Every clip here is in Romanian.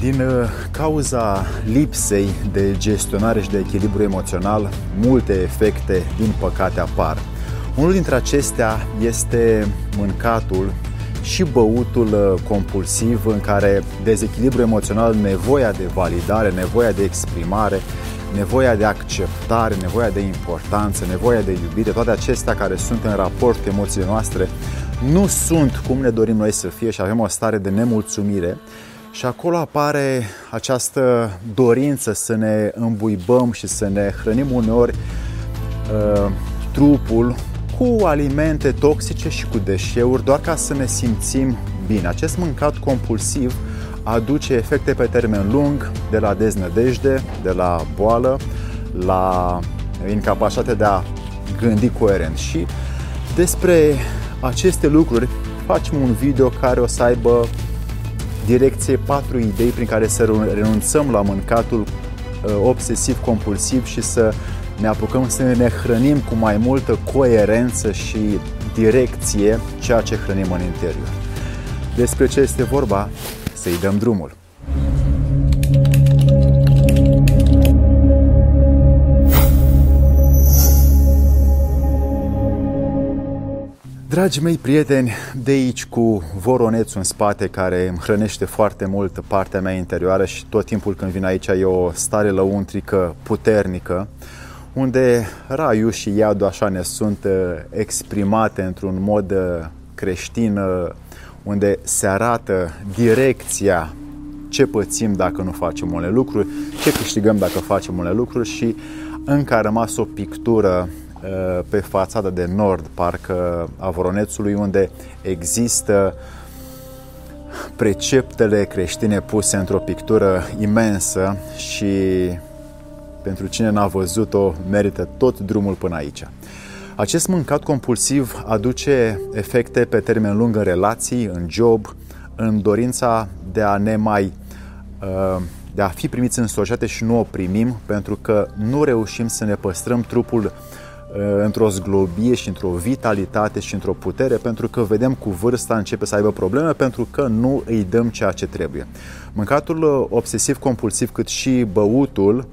Din uh, cauza lipsei de gestionare și de echilibru emoțional, multe efecte, din păcate, apar. Unul dintre acestea este mâncatul și băutul uh, compulsiv în care dezechilibru emoțional, nevoia de validare, nevoia de exprimare, nevoia de acceptare, nevoia de importanță, nevoia de iubire, toate acestea care sunt în raport cu emoțiile noastre, nu sunt cum ne dorim noi să fie și avem o stare de nemulțumire și acolo apare această dorință să ne îmbuibăm și să ne hrănim uneori uh, trupul cu alimente toxice și cu deșeuri doar ca să ne simțim bine. Acest mâncat compulsiv aduce efecte pe termen lung, de la deznădejde, de la boală, la incapacitate de a gândi coerent. Și despre aceste lucruri facem un video care o să aibă direcție patru idei prin care să renunțăm la mâncatul uh, obsesiv-compulsiv și să ne apucăm să ne hrănim cu mai multă coerență și direcție ceea ce hrănim în interior. Despre ce este vorba, să-i dăm drumul. Dragii mei prieteni, de aici cu voronețul în spate care îmi hrănește foarte mult partea mea interioară și tot timpul când vin aici e o stare lăuntrică puternică, unde raiul și iadul așa ne sunt uh, exprimate într-un mod uh, creștin, uh, unde se arată direcția ce pățim dacă nu facem unele lucruri, ce câștigăm dacă facem unele lucruri și încă a rămas o pictură pe fațada de nord, parcă a Voronețului, unde există preceptele creștine puse într-o pictură imensă și pentru cine n-a văzut-o, merită tot drumul până aici. Acest mâncat compulsiv aduce efecte pe termen lung în relații, în job, în dorința de a ne mai uh, de a fi primiți în societate și nu o primim pentru că nu reușim să ne păstrăm trupul uh, într-o zglobie și într-o vitalitate și într-o putere pentru că vedem cu vârsta începe să aibă probleme pentru că nu îi dăm ceea ce trebuie. Mâncatul uh, obsesiv-compulsiv cât și băutul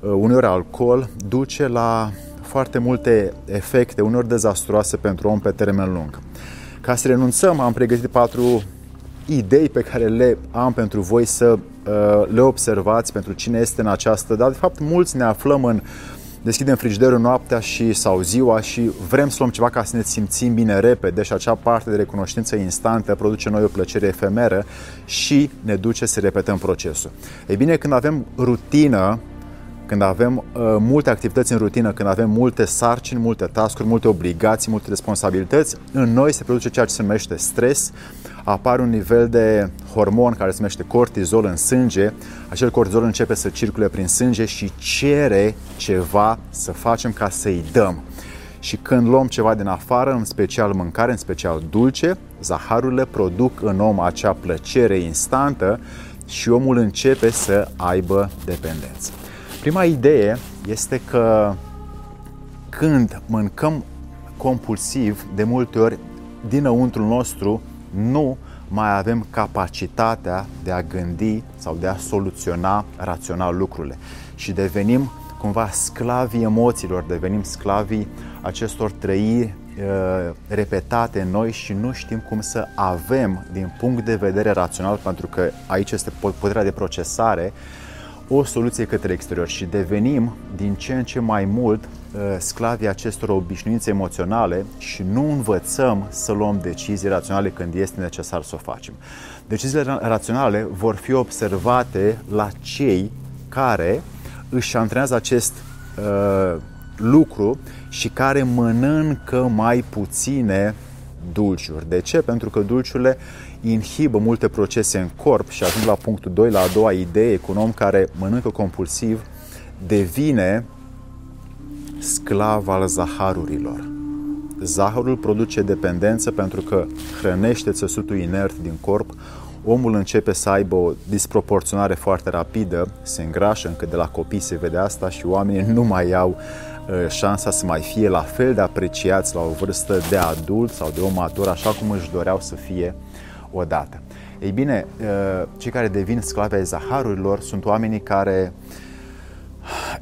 Uh, uneori alcool, duce la foarte multe efecte, uneori dezastruoase pentru om pe termen lung. Ca să renunțăm, am pregătit patru idei pe care le am pentru voi să uh, le observați pentru cine este în această, dar de fapt mulți ne aflăm în deschidem frigiderul noaptea și sau ziua și vrem să luăm ceva ca să ne simțim bine repede și acea parte de recunoștință instantă produce noi o plăcere efemeră și ne duce să repetăm procesul. Ei bine, când avem rutină, când avem uh, multe activități în rutină, când avem multe sarcini, multe tascuri, multe obligații, multe responsabilități, în noi se produce ceea ce se numește stres, apare un nivel de hormon care se numește cortizol în sânge, acel cortizol începe să circule prin sânge și cere ceva să facem ca să-i dăm. Și când luăm ceva din afară, în special mâncare, în special dulce, zaharurile produc în om acea plăcere instantă și omul începe să aibă dependență. Prima idee este că când mâncăm compulsiv, de multe ori dinăuntru nostru nu mai avem capacitatea de a gândi sau de a soluționa rațional lucrurile. Și devenim cumva sclavii emoțiilor, devenim sclavii acestor trăiri uh, repetate în noi și nu știm cum să avem din punct de vedere rațional, pentru că aici este puterea de procesare, o soluție către exterior și devenim din ce în ce mai mult uh, sclavii acestor obișnuințe emoționale și nu învățăm să luăm decizii raționale când este necesar să o facem. Deciziile raționale vor fi observate la cei care își antrenează acest uh, lucru și care mănâncă mai puține dulciuri. De ce? Pentru că dulciurile inhibă multe procese în corp și ajung la punctul 2, la a doua idee, cu un om care mănâncă compulsiv, devine sclav al zaharurilor. Zahărul produce dependență pentru că hrănește țesutul inert din corp, omul începe să aibă o disproporționare foarte rapidă, se îngrașă, încă de la copii se vede asta și oamenii nu mai au uh, șansa să mai fie la fel de apreciați la o vârstă de adult sau de om matur, așa cum își doreau să fie odată. Ei bine, cei care devin sclavi ai zaharurilor sunt oamenii care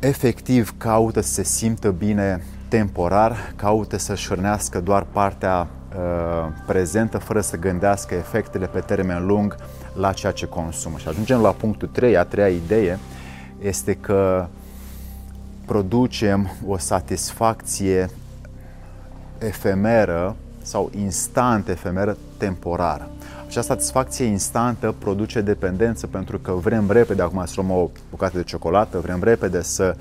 efectiv caută să se simtă bine temporar, caută să-și hrănească doar partea uh, prezentă fără să gândească efectele pe termen lung la ceea ce consumă. Și ajungem la punctul 3, a treia idee este că producem o satisfacție efemeră sau instant efemeră temporară. Această satisfacție instantă produce dependență pentru că vrem repede acum să luăm o bucată de ciocolată, vrem repede să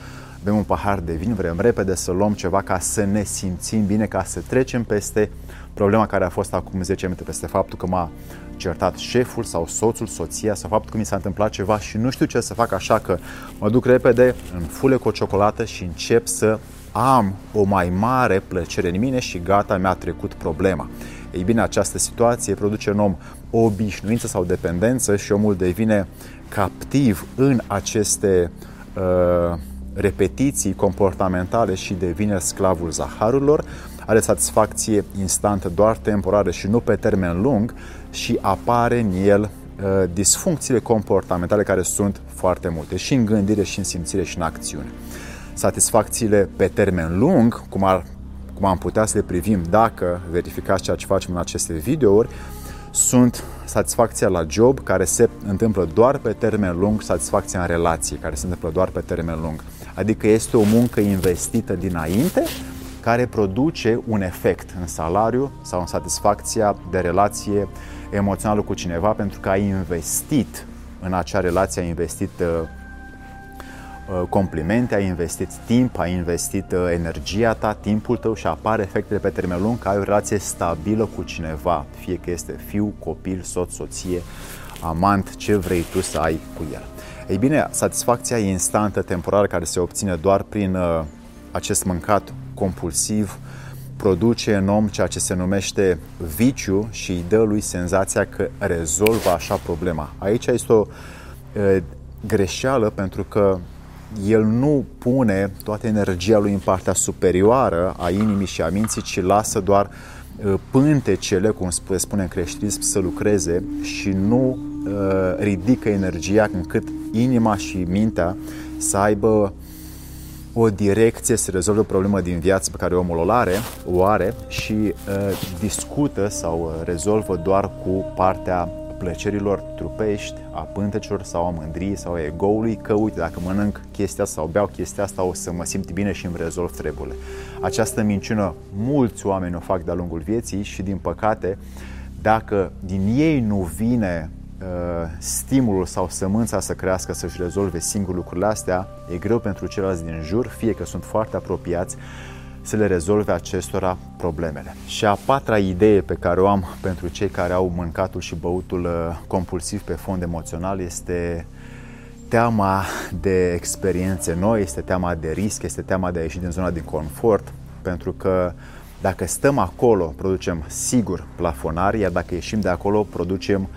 bem un pahar de vin, vrem repede să luăm ceva ca să ne simțim bine, ca să trecem peste problema care a fost acum 10 minute, peste faptul că m-a certat șeful sau soțul, soția sau faptul că mi s-a întâmplat ceva și nu știu ce să fac, așa că mă duc repede în fule cu o ciocolată și încep să am o mai mare plăcere în mine și gata, mi-a trecut problema. Ei bine, această situație produce în om o obișnuință sau dependență și omul devine captiv în aceste uh, repetiții comportamentale și devine sclavul zaharurilor, are satisfacție instantă, doar temporară și nu pe termen lung și apare în el uh, disfuncțiile comportamentale care sunt foarte multe, și în gândire, și în simțire, și în acțiune. Satisfacțiile pe termen lung, cum, ar, cum am putea să le privim dacă verificați ceea ce facem în aceste videouri, sunt satisfacția la job, care se întâmplă doar pe termen lung, satisfacția în relație, care se întâmplă doar pe termen lung. Adică este o muncă investită dinainte, care produce un efect în salariu sau în satisfacția de relație emoțională cu cineva pentru că ai investit în acea relație, ai investit uh, uh, complimente, ai investit timp, ai investit uh, energia ta, timpul tău și apar efectele pe termen lung că ai o relație stabilă cu cineva, fie că este fiu, copil, soț, soție, amant, ce vrei tu să ai cu el. Ei bine, satisfacția instantă, temporară, care se obține doar prin uh, acest mâncat compulsiv, produce în om ceea ce se numește viciu și îi dă lui senzația că rezolvă așa problema. Aici este o uh, greșeală pentru că el nu pune toată energia lui în partea superioară a inimii și a minții, ci lasă doar uh, pântecele, cum spune în creștinism, să lucreze și nu uh, ridică energia încât inima și mintea să aibă o direcție, să rezolvă o problemă din viață pe care omul o are, o are și uh, discută sau uh, rezolvă doar cu partea plăcerilor trupești, a pântecilor sau a mândriei sau a egoului, că uite, dacă mănânc chestia asta sau beau chestia asta, o să mă simt bine și îmi rezolv treburile. Această minciună mulți oameni o fac de-a lungul vieții și, din păcate, dacă din ei nu vine Uh, stimulul sau sămânța să crească, să-și rezolve singur lucrurile astea, e greu pentru ceilalți din jur, fie că sunt foarte apropiați, să le rezolve acestora problemele. Și a patra idee pe care o am pentru cei care au mâncatul și băutul uh, compulsiv pe fond emoțional este teama de experiențe noi, este teama de risc, este teama de a ieși din zona de confort, pentru că dacă stăm acolo, producem sigur plafonari, iar dacă ieșim de acolo, producem uh,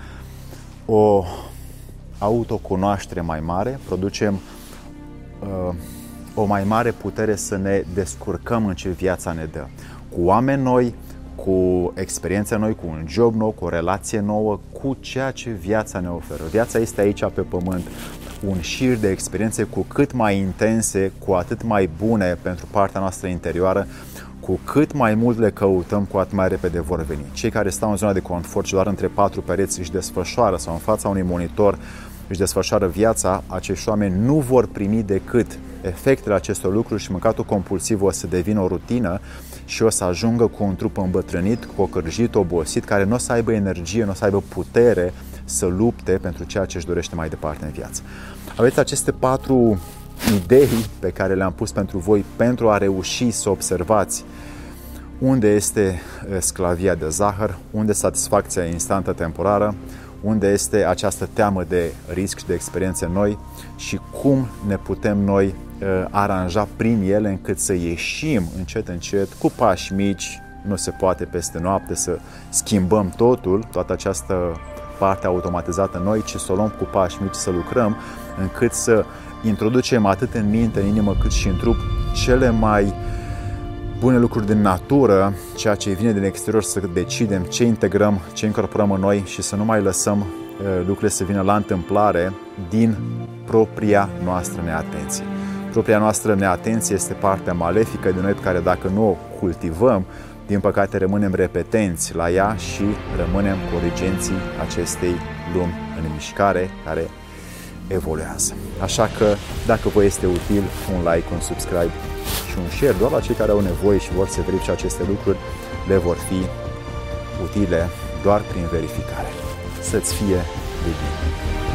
o autocunoaștere mai mare, producem uh, o mai mare putere să ne descurcăm în ce viața ne dă. Cu oameni noi, cu experiențe noi, cu un job nou, cu o relație nouă, cu ceea ce viața ne oferă. Viața este aici pe pământ, un șir de experiențe cu cât mai intense, cu atât mai bune pentru partea noastră interioară, cu cât mai mult le căutăm, cu atât mai repede vor veni. Cei care stau în zona de confort și doar între patru pereți își desfășoară sau în fața unui monitor își desfășoară viața, acești oameni nu vor primi decât efectele acestor lucruri și mâncatul compulsiv o să devină o rutină și o să ajungă cu un trup îmbătrânit, cu ocărjit, obosit, care nu o să aibă energie, nu o să aibă putere să lupte pentru ceea ce își dorește mai departe în viață. Aveți aceste patru idei pe care le-am pus pentru voi pentru a reuși să observați unde este uh, sclavia de zahăr, unde satisfacția instantă temporară, unde este această teamă de risc și de experiențe noi și cum ne putem noi uh, aranja prin ele încât să ieșim încet, încet, cu pași mici, nu se poate peste noapte să schimbăm totul, toată această parte automatizată noi, ci să o luăm cu pași mici, să lucrăm, încât să introducem atât în minte, în inimă, cât și în trup cele mai bune lucruri din natură, ceea ce vine din exterior, să decidem ce integrăm, ce incorporăm în noi și să nu mai lăsăm lucrurile să vină la întâmplare din propria noastră neatenție. Propria noastră neatenție este partea malefică din noi pe care dacă nu o cultivăm, din păcate rămânem repetenți la ea și rămânem corigenții acestei lumi în mișcare care evoluează. Așa că dacă vă este util, un like, un subscribe și un share, doar la cei care au nevoie și vor să verifice aceste lucruri, le vor fi utile doar prin verificare. Să-ți fie de bine!